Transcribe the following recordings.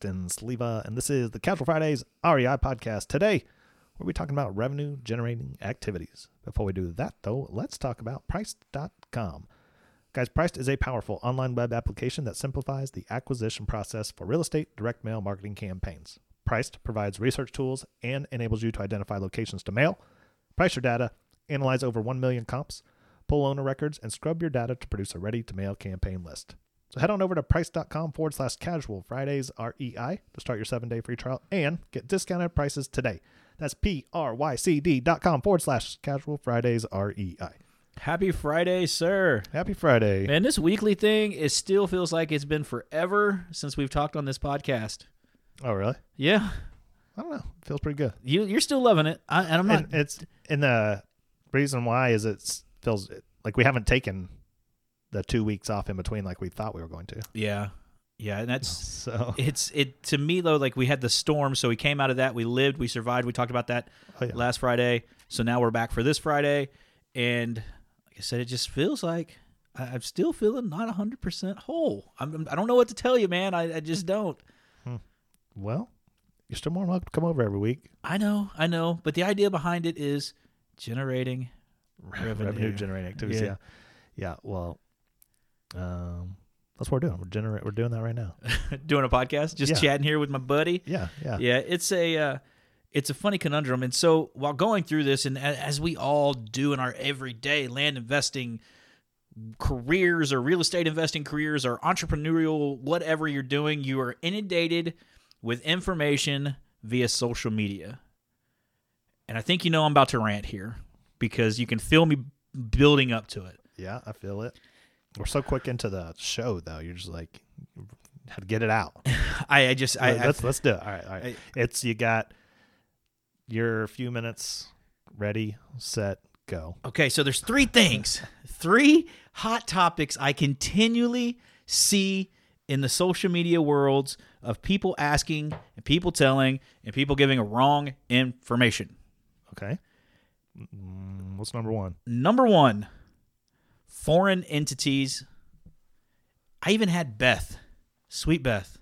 Sleva, and this is the Casual Fridays REI podcast. Today, we'll be talking about revenue generating activities. Before we do that, though, let's talk about Prycd.com. Guys, Prycd is a powerful online web application that simplifies the acquisition process for real estate direct mail marketing campaigns. Priced provides research tools and enables you to identify locations to mail, price your data, analyze over 1 million comps, pull owner records, and scrub your data to produce a ready to mail campaign list. So head on over to prycd.com forward slash casual Fridays REI to start your seven day free trial and get discounted prices today. That's P R Y C D dot com forward slash casual Fridays REI. Happy Friday, sir. Happy Friday. Man, this weekly thing, it still feels like it's been forever since we've talked on this podcast. Oh, really? Yeah. I don't know. It feels pretty good. You, you're still loving it. I, and I'm not. And it's and the reason why is it feels like we haven't taken the two weeks off in between like we thought we were going to. yeah. Yeah. And that's. So It's it to me though like we had the storm so we came out of that we lived we survived we talked about that Oh, yeah. last Friday so now we're back for this Friday and like I said it just feels like I, I'm still feeling not hundred percent whole I'm, I don't know what to tell you man I, I just don't hmm. well, you're still more welcome to come over every week. I know, I know, but the idea behind it is generating revenue. revenue generating activities. Yeah. Yeah. yeah, Well, um, that's what we're doing. We're generate. We're doing that right now. doing a podcast, just Yeah. chatting here with my buddy. Yeah, yeah, Yeah, it's a uh, it's a funny conundrum, and so while going through this, and as we all do in our everyday land investing careers or real estate investing careers or entrepreneurial whatever you're doing, you are inundated with information via social media. And I think you know I'm about to rant here because you can feel me building up to it. yeah. I feel it. We're so quick into the show, though. You're just like, how to get it out. I, I just I, I let's let's do it. All right, all right. I- it's you got your few minutes ready, set, go. Okay, so there's three things, three hot topics I continually see in the social media worlds of people asking and people telling and people giving a wrong information. Okay. Mm, what's number one? Number one, foreign entities. I even had Beth, sweet Beth,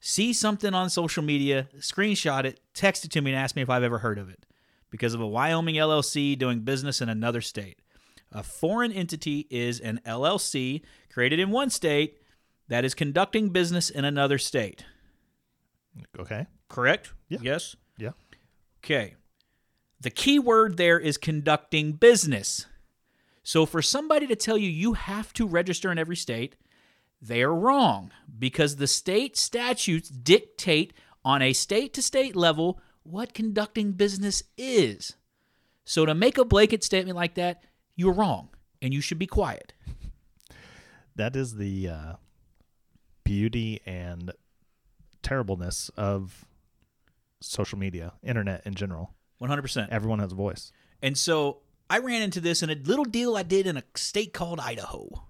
see something on social media, screenshot it, text it to me, and ask me if I've ever heard of it because of a Wyoming LLC doing business in another state. A foreign entity is an LLC created in one state that is conducting business in another state. Okay. Correct? Yeah. Yes? Yeah. Okay. The key word there is conducting business. So for somebody to tell you you have to register in every state, they are wrong because the state statutes dictate on a state to state level what conducting business is. So to make a blanket statement like that, you're wrong and you should be quiet. That is the uh, beauty and terribleness of social media, internet in general. 100%. Everyone has a voice. And so I ran into this in a little deal I did in a state called Idaho,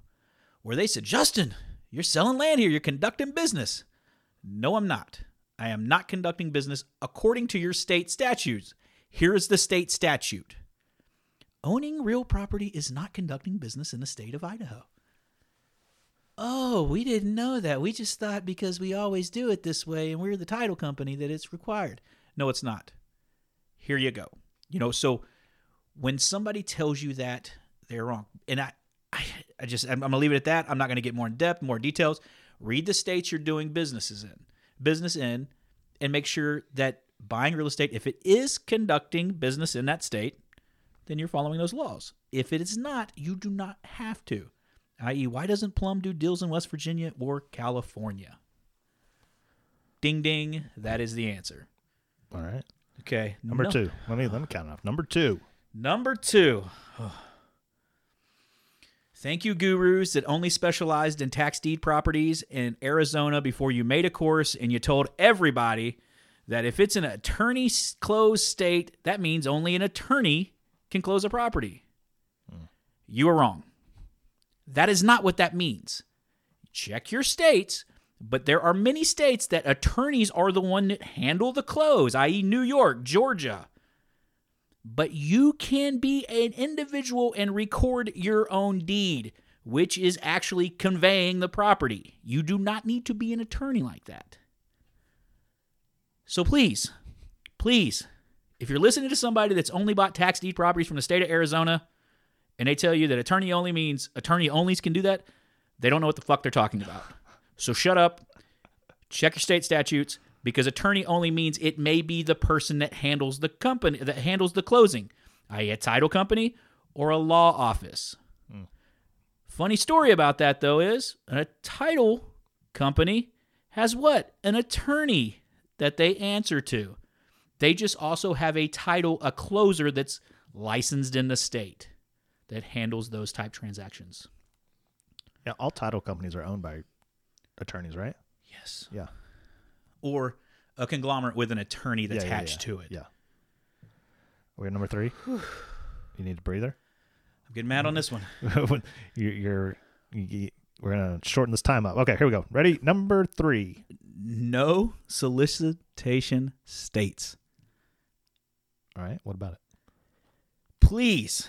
where they said, Justin, you're selling land here. You're conducting business. No, I'm not. I am not conducting business according to your state statutes. Here is the state statute owning real property is not conducting business in the state of Idaho. Oh, we didn't know that. We just thought because we always do it this way and we're the title company that it's required. No, it's not. Here you go. You know, so when somebody tells you that, they're wrong. And I, I, I just, I'm, I'm gonna leave it at that. I'm not gonna get more in depth, more details. Read the states you're doing businesses in, business in, and make sure that buying real estate, if it is conducting business in that state, then you're following those laws. If it is not, you do not have to. I.e., why doesn't Plum do deals in West Virginia or California? Ding ding, that is the answer. All right. Okay. Number no- two. Let me let me count it off. Number two. Number two. Thank you, gurus that only specialized in tax deed properties in Arizona before you made a course and you told everybody that if it's an attorney closed state, that means only an attorney can close a property. Hmm. You are wrong. That is not what that means. Check your states, but there are many states that attorneys are the one that handle the close, i.e., New York, Georgia. But you can be an individual and record your own deed, which is actually conveying the property. You do not need to be an attorney like that. So please, please, if you're listening to somebody that's only bought tax deed properties from the state of Arizona and they tell you that attorney only means attorney onlys can do that, they don't know what the fuck they're talking about. So shut up, check your state statutes because attorney only means it may be the person that handles the company that handles the closing, i.e., a title company or a law office. Hmm. Funny story about that though is a title company has what? An attorney that they answer to. They just also have a title, a closer that's licensed in the state that handles those type transactions. Yeah, all title companies are owned by attorneys, right? Yes. Yeah. Or a conglomerate with an attorney that's yeah, yeah, attached yeah. to it. Yeah. We're at number three. you need a breather. I'm getting mad on this one. You're, you're you, we're gonna shorten this time up. Okay, here we go. Ready? Number three. No solicitation states. All right. What about it? Please,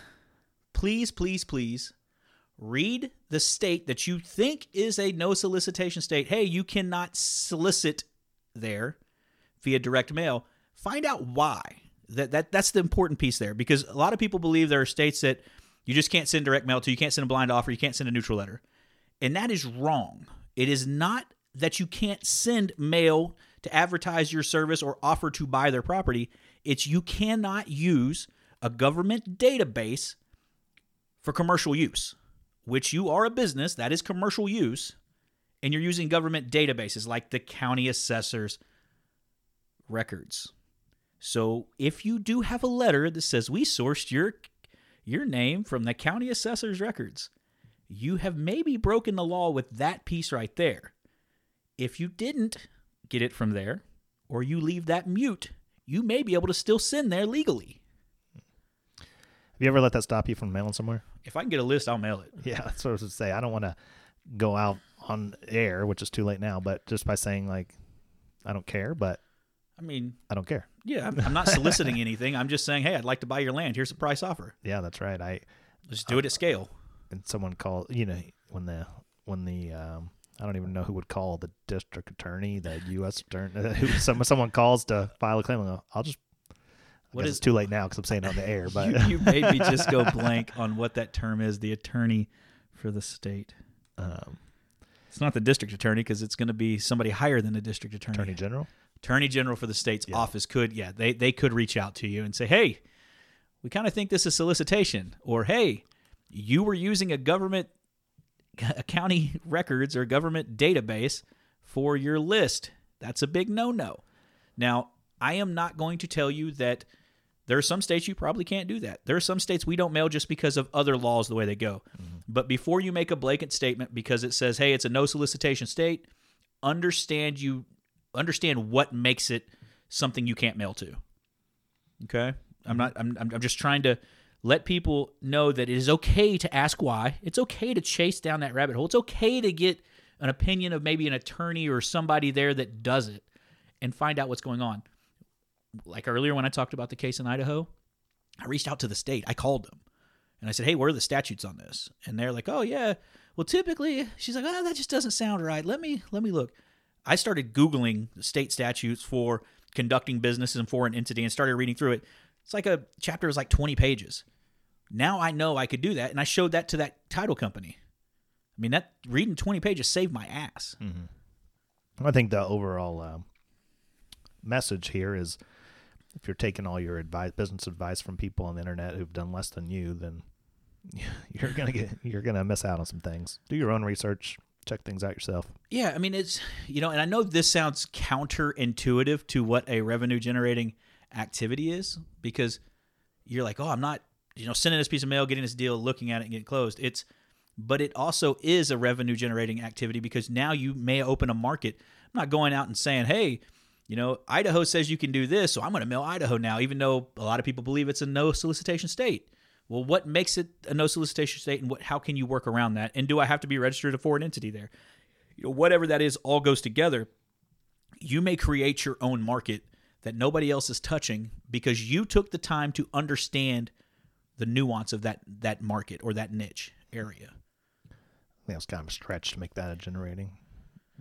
please, please, please read the state that you think is a no solicitation state. Hey, you cannot solicit there via direct mail. Find out why. That, that that's the important piece there because a lot of people believe there are states that you just can't send direct mail to, you can't send a blind offer, you can't send a neutral letter. And that is wrong. It is not that you can't send mail to advertise your service or offer to buy their property. It's you cannot use a government database for commercial use, which you are a business, that is commercial use, and you're using government databases like the county assessor's records. So if you do have a letter that says we sourced your your name from the county assessor's records, you have maybe broken the law with that piece right there. If you didn't get it from there, or you leave that mute, you may be able to still send there legally. Have you ever let that stop you from mailing somewhere? If I can get a list, I'll mail it. Yeah, that's what I was to say. I don't want to go out on air, which is too late now, but just by saying like, I don't care, but I mean, I don't care. yeah, I'm, I'm not soliciting anything. I'm just saying, hey, I'd like to buy your land. Here's a price offer. Yeah, that's right. I Just do it at scale. and someone called, you know, when the when the um, I don't even know who would call the district attorney, the U.S. attorney, who some someone calls to file a claim. I'll, go, I'll just. What What is- is too late now because I'm saying on the air, but you, you made me just go blank on what that term is. The attorney for the state. um, It's not the district attorney because it's going to be somebody higher than the district attorney. attorney general. Attorney General for the state's Yeah. office could, yeah, they they could reach out to you and say, hey, we kind of think this is solicitation, or hey, you were using a government, a county records or government database for your list. That's a big no no. Now, I am not going to tell you that there are some states you probably can't do that. There are some states we don't mail just because of other laws the way they go. Mm-hmm. But before you make a blanket statement because it says, "Hey, it's a no solicitation state," understand you understand what makes it something you can't mail to. Okay? I'm mm-hmm. not I'm I'm I'm just trying to let people know that it is okay to ask why. It's okay to chase down that rabbit hole. It's okay to get an opinion of maybe an attorney or somebody there that does it and find out what's going on. Like earlier when I talked about the case in Idaho, I reached out to the state. I called them. And I said, "Hey, where are the statutes on this?" And they're like, "Oh, yeah. Well, typically." She's like, "Oh, that just doesn't sound right. Let me let me look." I started googling the state statutes for conducting business in foreign entity and started reading through it. It's like a chapter is like 20 pages. Now I know I could do that and I showed that to that title company. I mean, that reading 20 pages saved my ass. I think the overall um, message here is if you're taking all your advice, business advice from people on the internet who've done less than you, then you're gonna get you're gonna miss out on some things. Do your own research, check things out yourself. Yeah, I mean it's you know, and I know this sounds counterintuitive to what a revenue generating activity is because you're like, "Oh, I'm not, you know, sending this piece of mail, getting this deal, looking at it and getting closed." It's but it also is a revenue generating activity because now you may open a market. I'm not going out and saying, "Hey, you know, Idaho says you can do this, so I'm going to mail Idaho now, even though a lot of people believe it's a no solicitation state. Well, what makes it a no solicitation state, and what how can you work around that? And do I have to be registered a foreign entity there? You know, whatever that is, all goes together. You may create your own market that nobody else is touching because you took the time to understand the nuance of that that market or that niche area. I think was kind of a stretch to make that a generating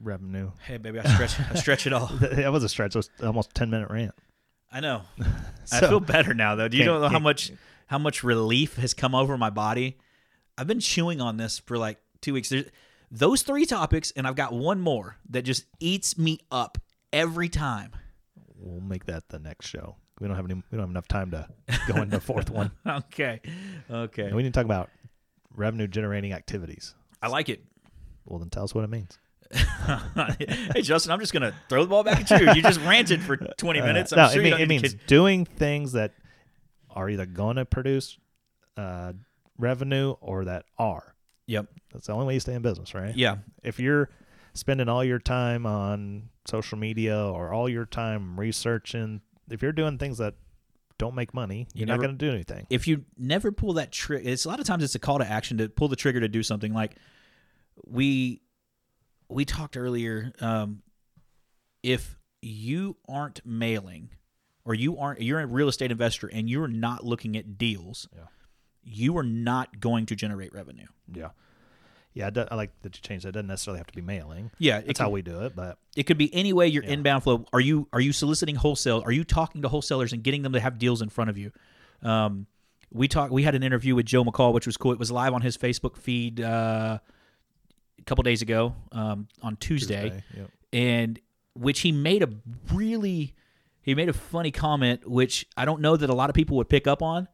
revenue. Hey, baby, I stretch I stretch it all. That was a stretch. It was almost a ten minute rant. I know. I feel better now, though. Do you know how much how much relief has come over my body? I've been chewing on this for like two weeks. There's those three topics, and I've got one more that just eats me up every time. We'll make that the next show. We don't have any. We don't have enough time to go into the fourth one. Okay, okay. And we need to talk about revenue generating activities. I like it. Well, then tell us what it means. hey, Justin, I'm just gonna throw the ball back at you. You just ranted for 20 Uh, minutes. I'm no, sure it, mean, it means kid- doing things that are either going to produce uh, revenue or that are. Yep. That's the only way you stay in business, right? Yeah. If you're spending all your time on social media or all your time researching, if you're doing things that don't make money, You you're not going to do anything. if you never pull that trigger, it's a lot of times it's a call to action to pull the trigger to do something. Like we we talked earlier, um, if you aren't mailing or you aren't you're a real estate investor and you're not looking at deals, Yeah. you are not going to generate revenue. Yeah. Yeah, I, like that you changed that. It doesn't necessarily have to be mailing. Yeah, That's could, how we do it, but it could be any way your Yeah. inbound flow. Are you are you soliciting wholesale? Are you talking to wholesalers and getting them to have deals in front of you? Um, we talked. We had an interview with Joe McCall, which was cool. It was live on his Facebook feed uh, a couple days ago um, on Tuesday, Yep. and which he made a really he made a funny comment, which I don't know that a lot of people would pick up on.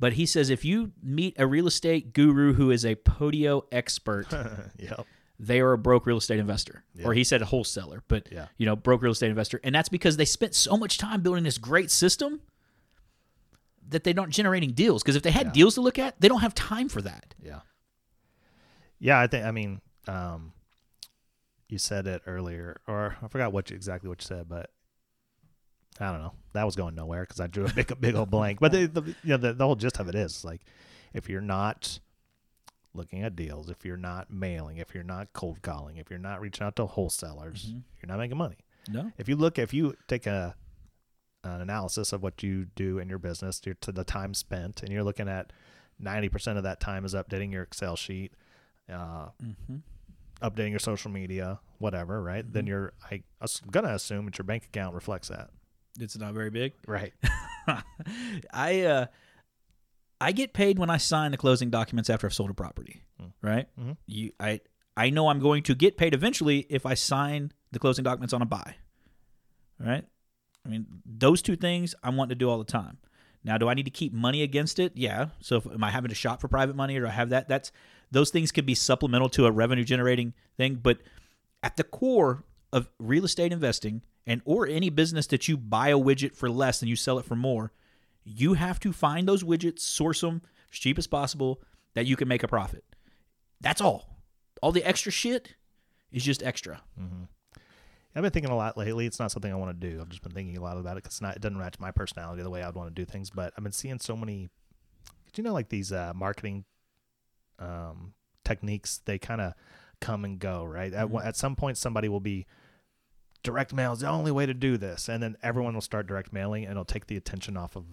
But he says if you meet a real estate guru who is a podio expert, yep. they are a broke real estate investor. Yeah. Or he said a wholesaler, but Yeah. you know, broke real estate investor. And that's because they spent so much time building this great system that they're not generating deals. Because if they had Yeah. deals to look at, they don't have time for that. Yeah. Yeah, I think I mean, um you said it earlier or I forgot what you, exactly what you said, but I don't know. That was going nowhere cuz I drew a big a big old blank. But the, the you know the, the whole gist of it is like if you're not looking at deals, if you're not mailing, if you're not cold calling, if you're not reaching out to wholesalers, Mhm. you're not making money. No. If you look, if you take a an analysis of what you do in your business to, to the time spent, and you're looking at ninety percent of that time is updating your Excel sheet, uh, Mm-hmm. updating your social media, whatever, right? Then you're I, I'm gonna assume that your bank account reflects that, It's not very big. right? I uh, I get paid when I sign the closing documents after I've sold a property, Mm. right? Mhm. You, I, I know I'm going to get paid eventually if I sign the closing documents on a buy, right? I mean, those two things I want to do all the time. Now, do I need to keep money against it? Yeah. So, if, am I having to shop for private money, or do I have that? That's those things could be supplemental to a revenue generating thing, but at the core of real estate investing and or any business that you buy a widget for less and you sell it for more, you have to find those widgets, source them as cheap as possible that you can make a profit. That's all. All the extra shit is just extra. Mm-hmm. I've been thinking a lot lately. It's not something I want to do. I've just been thinking a lot about it because it doesn't match my personality the way I'd want to do things. But I've been seeing so many. Do you know like these uh, marketing um, techniques? They kind of come and go, right? At, at some point, somebody will be direct mail is the only way to do this, and then everyone will start direct mailing, and it'll take the attention off of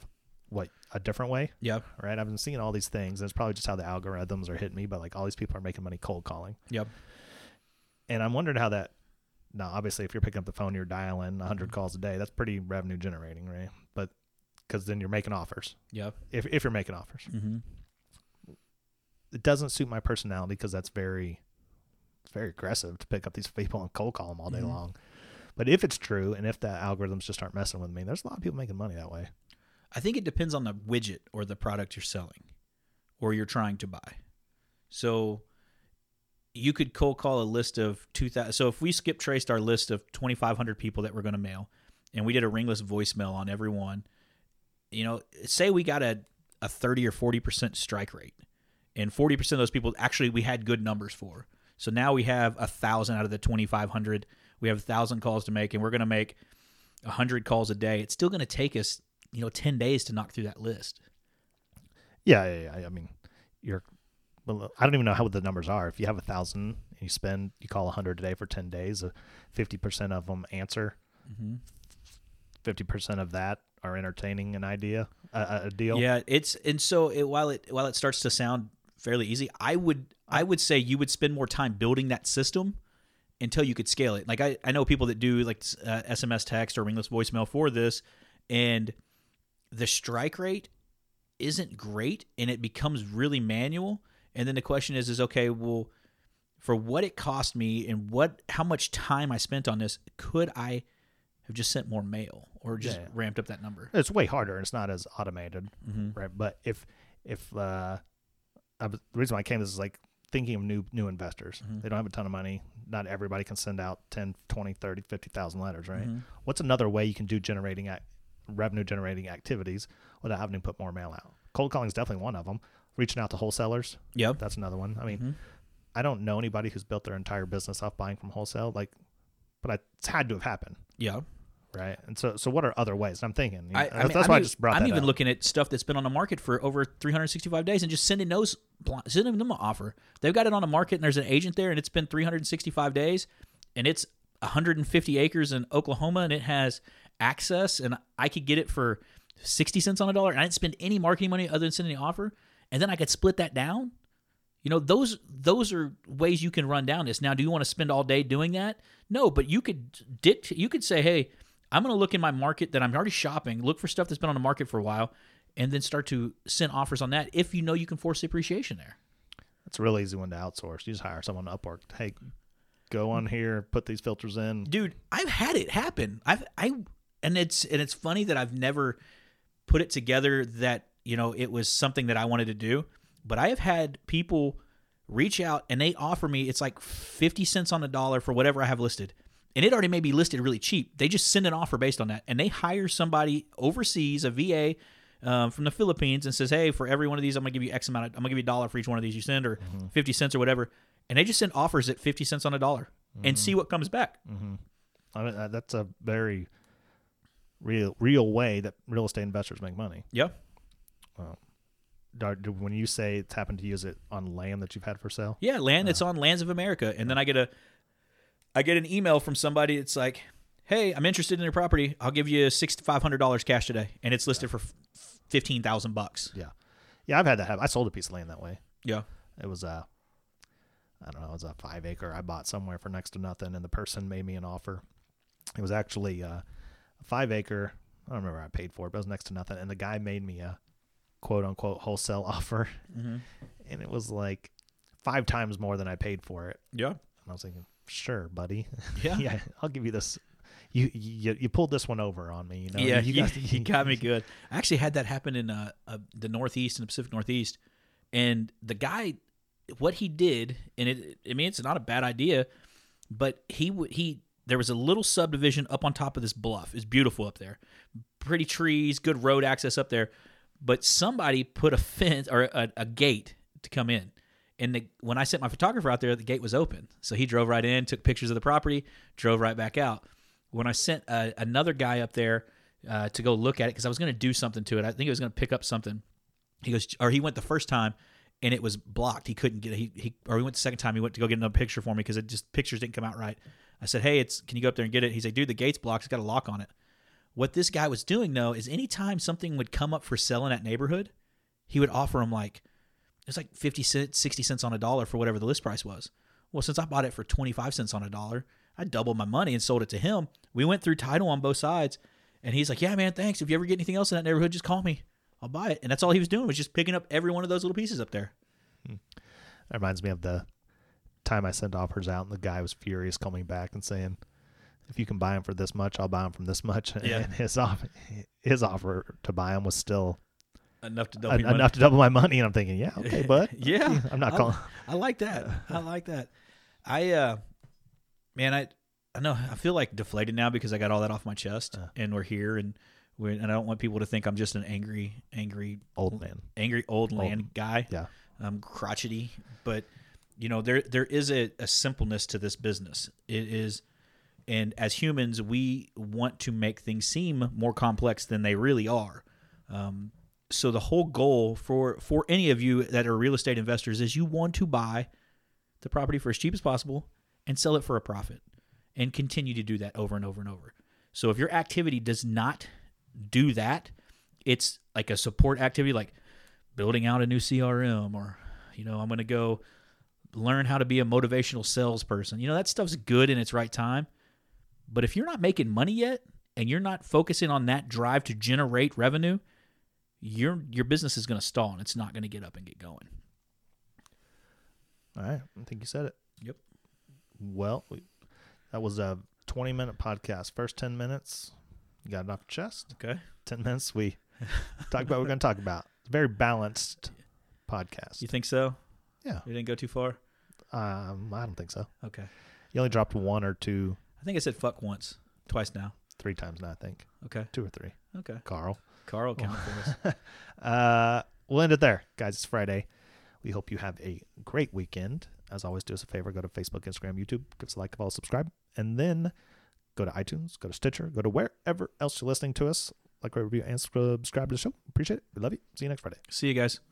what a different way, Yeah. right? I've been seeing all these things. And it's probably just how the algorithms are hitting me, but like all these people are making money cold calling Yep. and I'm wondering how that. Now, obviously, if you're picking up the phone, you're dialing 100 calls a day. That's pretty revenue generating, right? But because then you're making offers. Yep. If if you're making offers, Mm-hmm. it doesn't suit my personality because that's very, it's very aggressive to pick up these people and cold call them all day Mhm. long. But if it's true, and if the algorithms just aren't messing with me, there's a lot of people making money that way. I think it depends on the widget or the product you're selling or you're trying to buy. So you could cold call a list of 2000 so if we skip traced our list of 2500 people that we're going to mail and we did a ringless voicemail on everyone you know say we got a, a 30 or 40% strike rate and 40% of those people actually we had good numbers for so now we have a thousand out of the 2500 we have a thousand calls to make and we're going to make a hundred calls a day, it's still going to take us, you know, ten days to knock through that list. Yeah, yeah, yeah. I mean, you're. Well, I don't even know how the numbers are. If you have a thousand and you spend, you call a hundred a day for ten days. Fifty percent of them answer. Mm-hmm. 50 percent of that are entertaining an idea, a, a deal. Yeah, it's and so it, while it while it starts to sound fairly easy, I would I would say you would spend more time building that system until you could scale it. Like I, I know people that do like uh, SMS text or ringless voicemail for this, and the strike rate isn't great, and it becomes really manual. And then the question is, is okay, well, for what it cost me and what how much time I spent on this, could I have just sent more mail or just Yeah, ramped up that number? It's way harder. and It's not as automated, Mm-hmm. right? But if if uh, I the reason why I came this is like thinking of new new investors. Mhm. They don't have a ton of money. Not everybody can send out 10, 20, 30, 50,000 letters, right? Mhm. What's another way you can do generating ac revenue generating activities without having to put more mail out? Cold calling is definitely one of them. Reaching out to wholesalers, Yep. that's another one. I mean, Mhm. I don't know anybody who's built their entire business off buying from wholesale, like, but I, it's had to have happened, Yeah. Right? And so, so what are other ways? I'm thinking, I, I that's, mean, that's I'm why I e- just brought I'm even up. looking at stuff that's been on the market for over 365 days and just sending those, sending them an offer. They've got it on the market and there's an agent there and it's been 365 days and it's 150 acres in Oklahoma and it has access and I could get it for 60 cents on a dollar and I didn't spend any marketing money other than sending the offer and then I could split that down. You know, those those are ways you can run down this. Now, do you want to spend all day doing that? No, but you could dict you could say, "Hey, I'm going to look in my market that I'm already shopping, look for stuff that's been on the market for a while, and then start to send offers on that if you know you can force the appreciation there." It's a real easy one to outsource. You just hire someone to Upwork. Hey, go on here, put these filters in. Dude, I've had it happen. I've I and it's and it's funny that I've never put it together that, you know, it was something that I wanted to do, but I have had people reach out and they offer me it's like 50 cents on the dollar for whatever I have listed. And it already may be listed really cheap. They just send an offer based on that and they hire somebody overseas, a VA um, from the Philippines and says, "Hey, for every one of these, I'm gonna give you X amount. Of, I'm gonna give you a dollar for each one of these you send, or fifty cents or whatever." And they just send offers at fifty cents on a dollar and see what comes back. I mean, uh, that's a very real, real way that real estate investors make money. Yeah. Do- When you say it's happened to use it on land that you've had for sale, Yeah, land It's on Lands of America, and then I get a, I get an email from somebody. It's like, "Hey, I'm interested in your property. I'll give you sixty five hundred dollars cash today," and it's listed for fifteen thousand bucks. yeah, yeah, I've had that happen. I sold a piece of land that way. Yeah. It was a, I don't know, it was a five acre I bought somewhere for next to nothing, and the person made me an offer. It was actually uh, a five acre. I don't remember what I paid for it, but it was next to nothing, and the guy made me a quote unquote wholesale offer, Mm-hmm. and it was like five times more than I paid for it. Yeah. And I was thinking, sure, buddy, Yeah. yeah, I'll give you this. You, you you pulled this one over on me, you know. yeah, you, you, got, you got me good. I actually had that happen in uh, uh, the Northeast in the Pacific Northeast, and the guy, what he did, and it, I mean, it's not a bad idea, but he would he there was a little subdivision up on top of this bluff. It's beautiful up there, pretty trees, good road access up there, but somebody put a fence or a, a gate to come in. And the, when I sent my photographer out there, the gate was open. So he drove right in, took pictures of the property, drove right back out. When I sent uh, another guy up there uh, to go look at it, because I was going to do something to it, I think it was going to pick up something. He goes, or he went the first time, and it was blocked. He couldn't get he he or he went the second time. He went to go get another picture for me because it just pictures didn't come out right. I said, hey, it's can you go up there and get it? He's like, dude, the gate's blocked. It's got a lock on it. What this guy was doing though is anytime something would come up for sale in that neighborhood, he would offer him like it's like 50 cents, 60 cents on a dollar for whatever the list price was. Well, since I bought it for 25 cents on a dollar, I doubled my money and sold it to him. We went through title on both sides, and he's like, "Yeah, man, thanks. If you ever get anything else in that neighborhood, just call me. I'll buy it." And that's all he was doing was just picking up every one of those little pieces up there. Hmm. That reminds me of the time I sent offers out, and the guy was furious, coming back and saying, "If you can buy them for this much, I'll buy them from this much." Yeah. And his off his offer to buy them was still Enough to double enough to double my money, and I'm thinking, "Yeah, okay, bud. yeah, I'm not I- calling." I like that. I like that. I uh man, I I know I feel like deflated now because I got all that off my chest Uh. and we're here and we're and I don't want people to think I'm just an angry angry Old man. angry old land guy. Yeah. I'm crotchety, but you know there there is a, a simpleness to this business. It is And as humans, we want to make things seem more complex than they really are. Um, so the whole goal for for any of you that are real estate investors is you want to buy the property for as cheap as possible and sell it for a profit and continue to do that over and over and over. So if your activity does not do that, it's like a support activity like building out a new CRM or you know, I'm going to go learn how to be a motivational salesperson. You know, that stuff's good in its right time. But if you're not making money yet and you're not focusing on that drive to generate revenue, your your business is going to stall and it's not going to get up and get going. All right. I think you said it. Yep. Well, we, that was a 20 minute podcast. First 10 minutes, you got it off your chest. Okay. 10 minutes, we talked about what we're going to talk about. Very balanced podcast. You think so? Yeah. You didn't go too far? Um, I don't think so. Okay. You only dropped one or two, I think I said fuck once, twice now. three times now, I think. Okay. Two or three. Okay. Carl. Carl count for us. Uh, we'll end it there, guys. It's Friday. We hope you have a great weekend. As always, do us a favor: go to Facebook, Instagram, YouTube, give us a like, follow, subscribe, and then go to iTunes, go to Stitcher, go to wherever else you're listening to us. Like, rate, review, and subscribe to the show. Appreciate it. We love you. See you next Friday. See you guys.